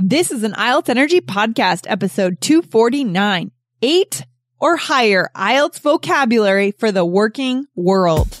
This is an IELTS Energy Podcast, episode 249. Eight or higher IELTS vocabulary for the working world.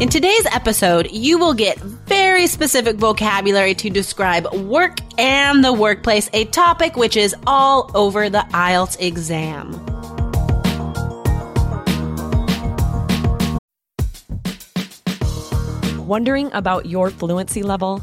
In today's episode, you will get very specific vocabulary to describe work and the workplace, a topic which is all over the IELTS exam. Wondering about your fluency level?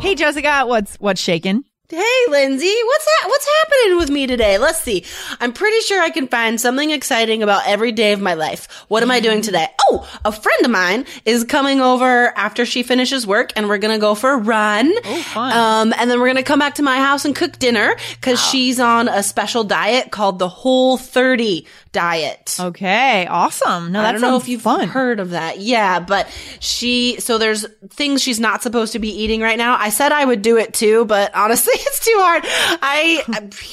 Hey, Jessica, what's, what's shaking? Hey, Lindsay, what's ha- what's happening with me today? Let's see. I'm pretty sure I can find something exciting about every day of my life. What am I doing today? Oh, a friend of mine is coming over after she finishes work, and we're gonna go for a run. Oh, fun. Um, and then we're gonna come back to my house and cook dinner because she's on a special diet called the Whole 30 diet. Okay, awesome. No, I don't know if you've fun. heard of that. Yeah, but she, so there's things she's not supposed to be eating right now. I said I would do it too, but honestly, it's too hard. I,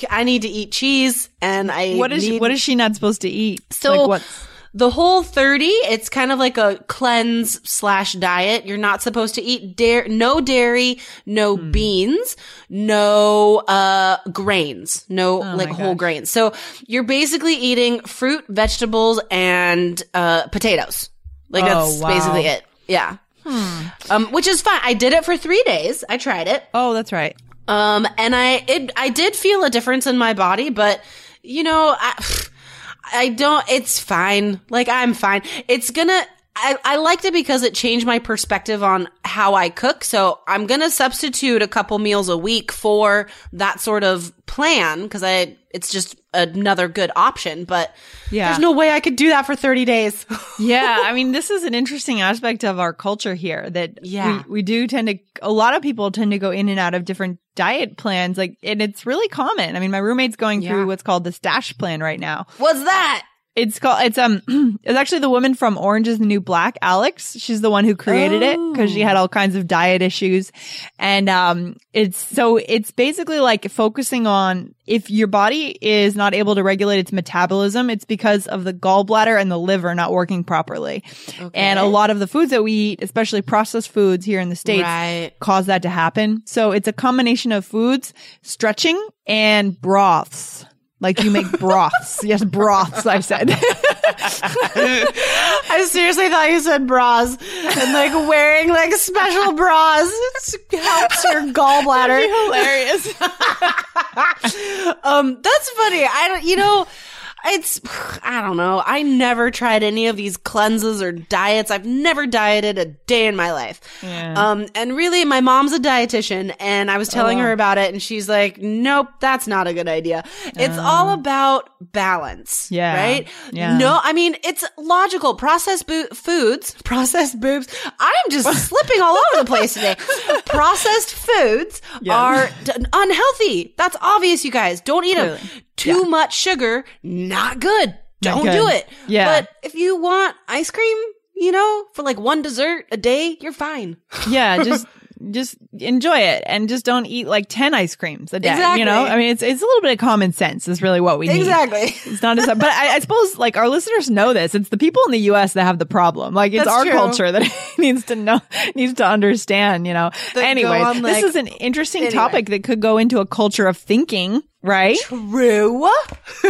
I, I need to eat cheese and I What is need, what is she not supposed to eat? so like what's the whole 30, it's kind of like a cleanse slash diet. You're not supposed to eat dairy, no dairy, no Hmm. beans, no, uh, grains, no Oh like whole grains. So you're basically eating fruit, vegetables, and, uh, potatoes. Like Oh, that's wow. basically it. Yeah. Um, which is fine. I did it for three days. I tried it. Oh, that's right. Um, and I, it, I did feel a difference in my body, but you know, I, I don't, it's fine. Like I'm fine. It's gonna, I, I liked it because it changed my perspective on how I cook. So I'm gonna substitute a couple meals a week for that sort of plan because I, it's just another good option, but Yeah. there's no way I could do that for 30 days. yeah, I mean, this is an interesting aspect of our culture here that Yeah. we, we do tend to, a lot of people tend to go in and out of different diet plans. Like, and it's really common. I mean, my roommate's going Yeah. through what's called the stash plan right now. What's that? It's called, it's, um, it's actually the woman from Orange is the New Black, Alex. She's the one who created it because she had all kinds of diet issues. And, um, it's, so it's basically like focusing on if your body is not able to regulate its metabolism, it's because of the gallbladder and the liver not working properly. And a lot of the foods that we eat, especially processed foods here in the States, Right. cause that to happen. So it's a combination of foods, stretching, and broths. Like you make broths. yes, broths, I said. I seriously thought you said bras and like wearing like special bras helps your gallbladder. Hilarious. Um, that's funny. I don't, you know, it's, I don't know. I never tried any of these cleanses or diets. I've never dieted a day in my life. Yeah. Um, and really my mom's a dietitian and I was telling her about it and she's like, nope, that's not a good idea. It's all about balance. Yeah. Right? Yeah. No, I mean, it's logical. Processed bo- foods, processed boobs. I'm just slipping all over the place today. Processed foods are d- unhealthy. That's obvious, you guys. Don't eat them. Too much sugar, not good. Don't good. do it. Yeah. But if you want ice cream, you know, for like one dessert a day, you're fine. yeah, just just enjoy it and just don't eat like 10 ice creams a day. You know, I mean, it's, it's a little bit of common sense is really what we need. Exactly. It's not as, but I, I suppose like our listeners know this. It's the people in the U.S. that have the problem. Like it's That's our true. culture that needs to know, needs to understand, you know. Anyways, on, this is an interesting Anyway. topic that could go into a culture of thinking right? True.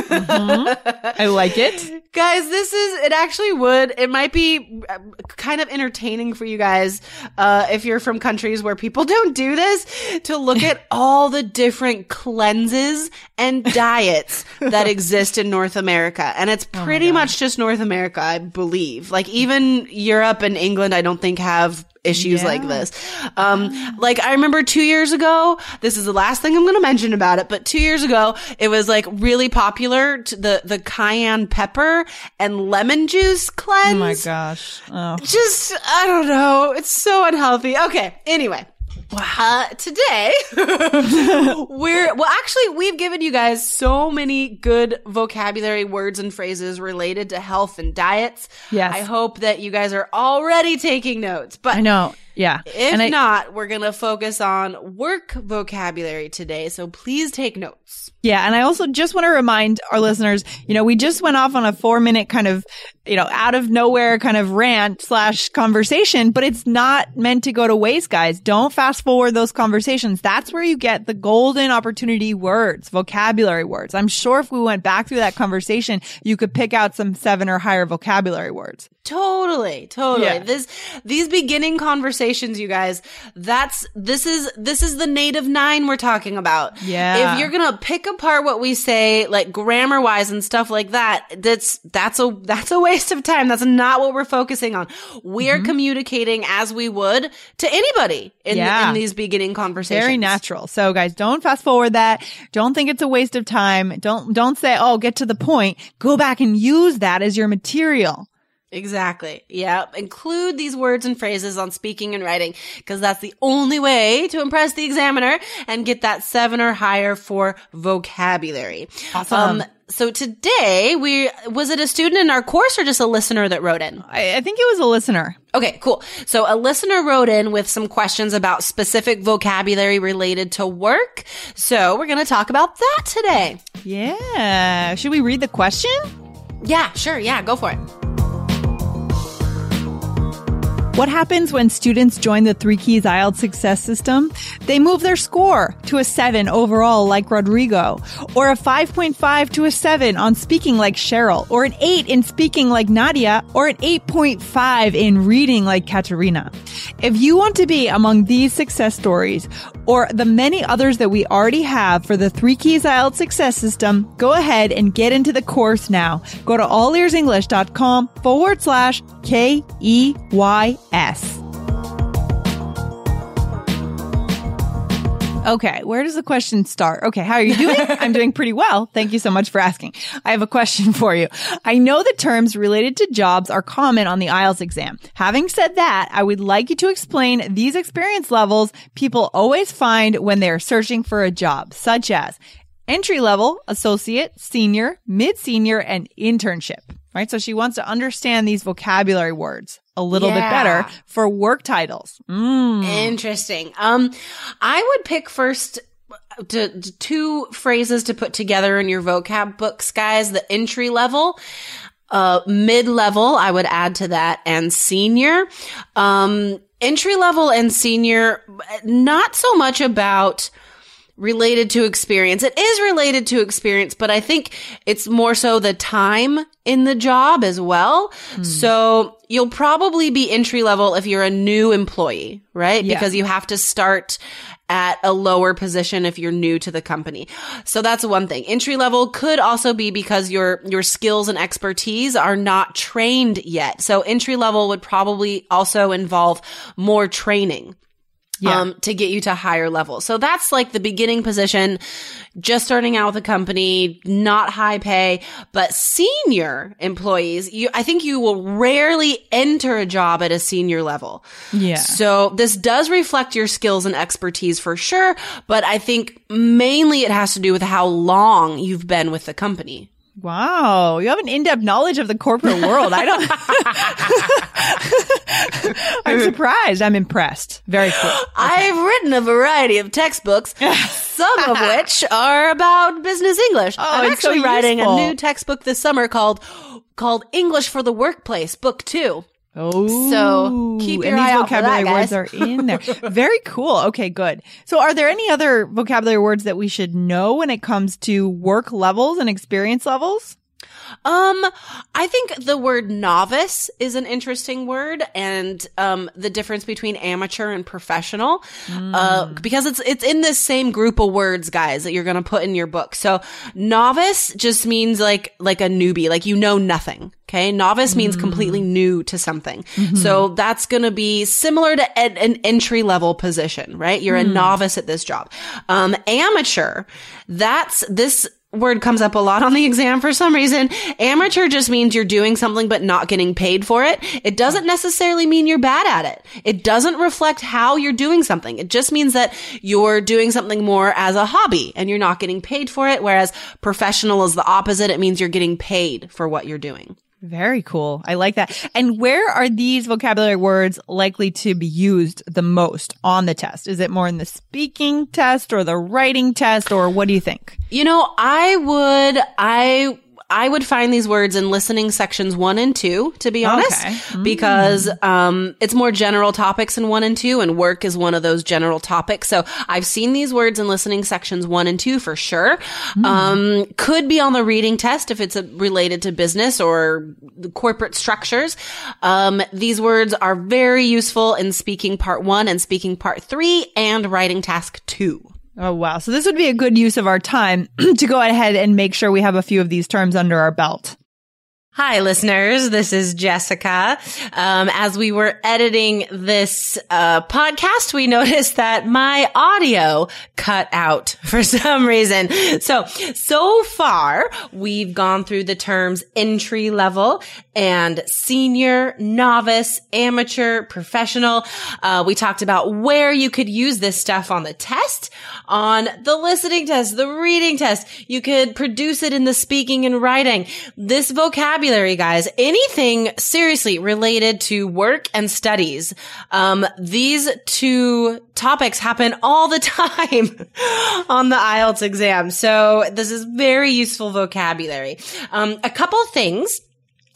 I like it. guys, this is, it actually would, it might be uh, kind of entertaining for you guys, uh, if you're from countries where people don't do this, to look at all the different cleanses and diets that exist in North America. And it's pretty much just North America, I believe. Like even Europe and England, I don't think have issues Yeah. like this. Um, like I remember two years ago, this is the last thing I'm going to mention about it, but two years ago, it was like really popular the, the cayenne pepper and lemon juice cleanse. Oh my gosh. Oh. Just, I don't know. It's so unhealthy. Okay. Anyway. Uh, today, we're, well, actually, we've given you guys so many good vocabulary words and phrases related to health and diets. Yes. I hope that you guys are already taking notes, but I know. Yeah. if I, not, we're going to focus on work vocabulary today. So please take notes. Yeah. And I also just want to remind our listeners, you know, we just went off on a four minute kind of, you know, out of nowhere kind of rant slash conversation, but it's not meant to go to waste, guys. Don't fast forward those conversations. That's where you get the golden opportunity words, vocabulary words. I'm sure if we went back through that conversation, you could pick out some seven or higher vocabulary words. Totally, totally. Yeah. This these beginning conversations, you guys, that's this is this is the native nine we're talking about. Yeah. If you're gonna pick apart what we say, like grammar wise and stuff like that, that's that's a that's a waste of time. That's not what we're focusing on. We're Mm-hmm. communicating as we would to anybody in, Yeah. in these beginning conversations. Very natural. So guys, don't fast forward that. Don't think it's a waste of time. Don't, don't say, oh, get to the point. Go back and use that as your material. Exactly. Yeah. Include these words and phrases on speaking and writing because that's the only way to impress the examiner and get that seven or higher for vocabulary. Awesome. Um, so today we, was it a student in our course or just a listener that wrote in? I, I think it was a listener. Okay, cool. So a listener wrote in with some questions about specific vocabulary related to work. So we're going to talk about that today. Yeah. Should we read the question? Yeah, sure. Yeah, go for it. What happens when students join the Three Keys IELTS success system? They move their score to a 7 overall like Rodrigo, or a 5.5 to a 7 on speaking like Cheryl, or an 8 in speaking like Nadia, or an 8.5 in reading like Katerina. If you want to be among these success stories, or the many others that we already have for the Three Keys IELTS success system, go ahead and get into the course now. Go to allearsenglish.com forward slash K E Y S. Okay, where does the question start? Okay, how are you doing? I'm doing pretty well. Thank you so much for asking. I have a question for you. I know the terms related to jobs are common on the IELTS exam. Having said that, I would like you to explain these experience levels people always find when they're searching for a job, such as entry level, associate, senior, mid senior, and internship. Right? So she wants to understand these vocabulary words a little bit better for work titles. Mm. Interesting. Um, I would pick first to, to two phrases to put together in your vocab books, guys. The entry level, uh, mid level, I would add to that, and senior. Um, entry level and senior, not so much about related to experience. It is related to experience, but I think it's more so the time in the job as well. Hmm. So you'll probably be entry level if you're a new employee, right? Yeah. Because you have to start at a lower position if you're new to the company. So that's one thing. Entry level could also be because your your skills and expertise are not trained yet. So entry level would probably also involve more training Yeah. um, to get you to higher levels. So that's like the beginning position, just starting out with a company, not high pay, but senior employees, you, I think you will rarely enter a job at a senior level. Yeah. So this does reflect your skills and expertise for sure, but I think mainly it has to do with how long you've been with the company. Wow, you have an in-depth knowledge of the corporate world. I don't. I'm surprised. I'm impressed. Very cool. I've written a variety of textbooks, some of which are about business English. Oh, I'm it's so actually writing a new textbook this summer called called English for the Workplace, book 2. Oh, So, keep your and eye these out for that, vocabulary words are in there. Very cool. Okay, good. So, are there any other vocabulary words that we should know when it comes to work levels and experience levels? Um, I think the word novice is an interesting word and, um, the difference between amateur and professional, uh, because it's, it's in this same group of words, guys, that you're going to put in your book. So novice just means like, like a newbie, like you know nothing. Okay. Novice means completely new to something. So that's going to be similar to an, an entry level position, right? You're a novice at this job. Um, amateur, that's this, word comes up a lot on the exam for some reason. Amateur just means you're doing something but not getting paid for it. It doesn't necessarily mean you're bad at it. It doesn't reflect how you're doing something. It just means that you're doing something more as a hobby and you're not getting paid for it. Whereas professional is the opposite. It means you're getting paid for what you're doing. Very cool. I like that. And where are these vocabulary words likely to be used the most on the test? Is it more in the speaking test or the writing test or what do you think? You know, I would, I, I would find these words in listening sections one and two, to be honest, Okay. because, um, it's more general topics in one and two and work is one of those general topics. So I've seen these words in listening sections one and two for sure. Um, could be on the reading test if it's uh related to business or the corporate structures. Um, these words are very useful in speaking part one and speaking part three and writing task two. Oh, wow. So this would be a good use of our time to go ahead and make sure we have a few of these terms under our belt. Hi, listeners. This is Jessica. Um, as we were editing this uh, podcast, we noticed that my audio cut out for some reason. So, so far, we've gone through the terms entry level and senior, novice, amateur, professional. Uh, we talked about where you could use this stuff on the test, on the listening test, the reading test. You could produce it in the speaking and writing. This vocabulary, guys, anything seriously related to work and studies. Um, these two topics happen all the time on the IELTS exam. So this is very useful vocabulary. Um, a couple things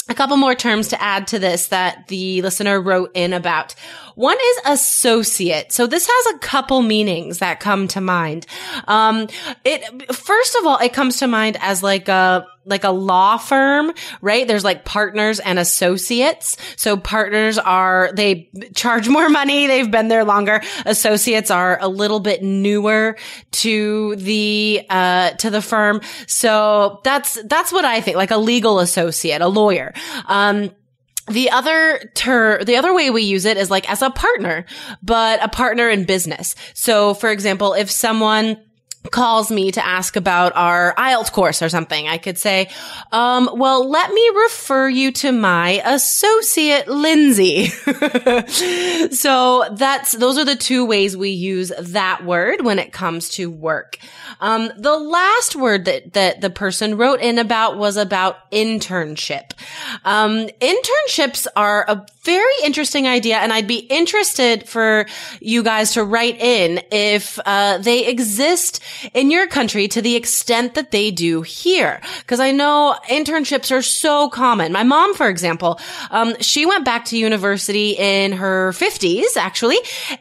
a couple more terms to add to this that the listener wrote in about. One is associate. So this has a couple meanings that come to mind. Um, it, first of all, it comes to mind as like a, like a law firm, right? There's like partners and associates. So partners are, they charge more money. They've been there longer. Associates are a little bit newer to the, uh, to the firm. So that's, that's what I think, like a legal associate, a lawyer. Um, the other ter, the other way we use it is like as a partner, but a partner in business. So for example, if someone calls me to ask about our IELTS course or something, I could say, um, well, let me refer you to my associate, Lindsay. so that's, those are the two ways we use that word when it comes to work. Um, the last word that, that the person wrote in about was about internship. Um, internships are a very interesting idea and I'd be interested for you guys to write in if, uh, they exist in your country to the extent that they do here. Cause I know internships are so common. My mom, for example, um, she went back to university in her fifties, actually.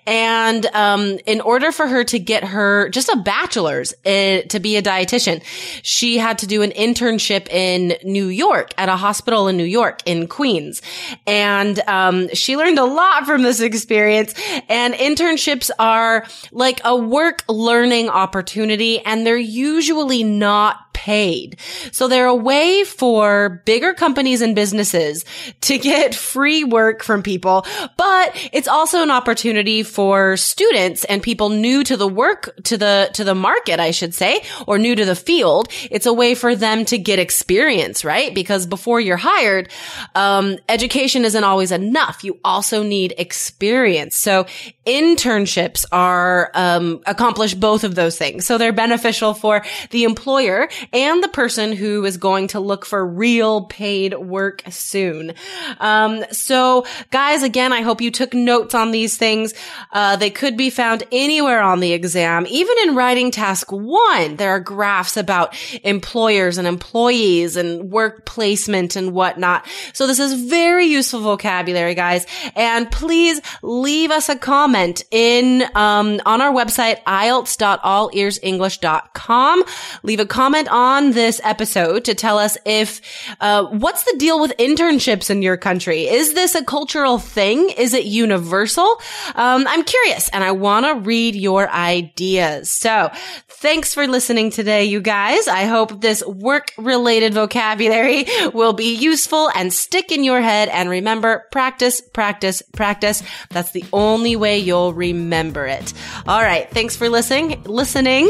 And, um, in order for her to get her just a bachelor's uh, to be a dietitian, she had to do an internship in New York at a hospital in New York in Queens. And, um, she learned a lot from this experience and internships are like a work learning opportunity and they're usually not paid. So they're a way for bigger companies and businesses to get free work from people, but it's also an opportunity for students and people new to the work, to the, to the market, I should say, or new to the field. It's a way for them to get experience, right? Because before you're hired, um, education isn't always enough. You also need experience. So internships are, um, accomplish both of those things. So they're beneficial for the employer and the person who is going to look for real paid work soon. Um, so guys, again, I hope you took notes on these things. Uh, they could be found anywhere on the exam. Even in writing task one, there are graphs about employers and employees and work placement and whatnot. So this is very useful vocabulary, guys. And please leave us a comment in, um, on our website, IELTS.allearsenglish.com. Leave a comment on this episode to tell us if, uh, what's the deal with internships in your country? Is this a cultural thing? Is it universal? Um, I'm curious and I want to read your ideas. So thanks for listening today, you guys. I hope this work related vocabulary will be useful and stick in your head. And remember, practice, practice, practice. That's the only way you'll remember it. All right. Thanks for listening. Listening.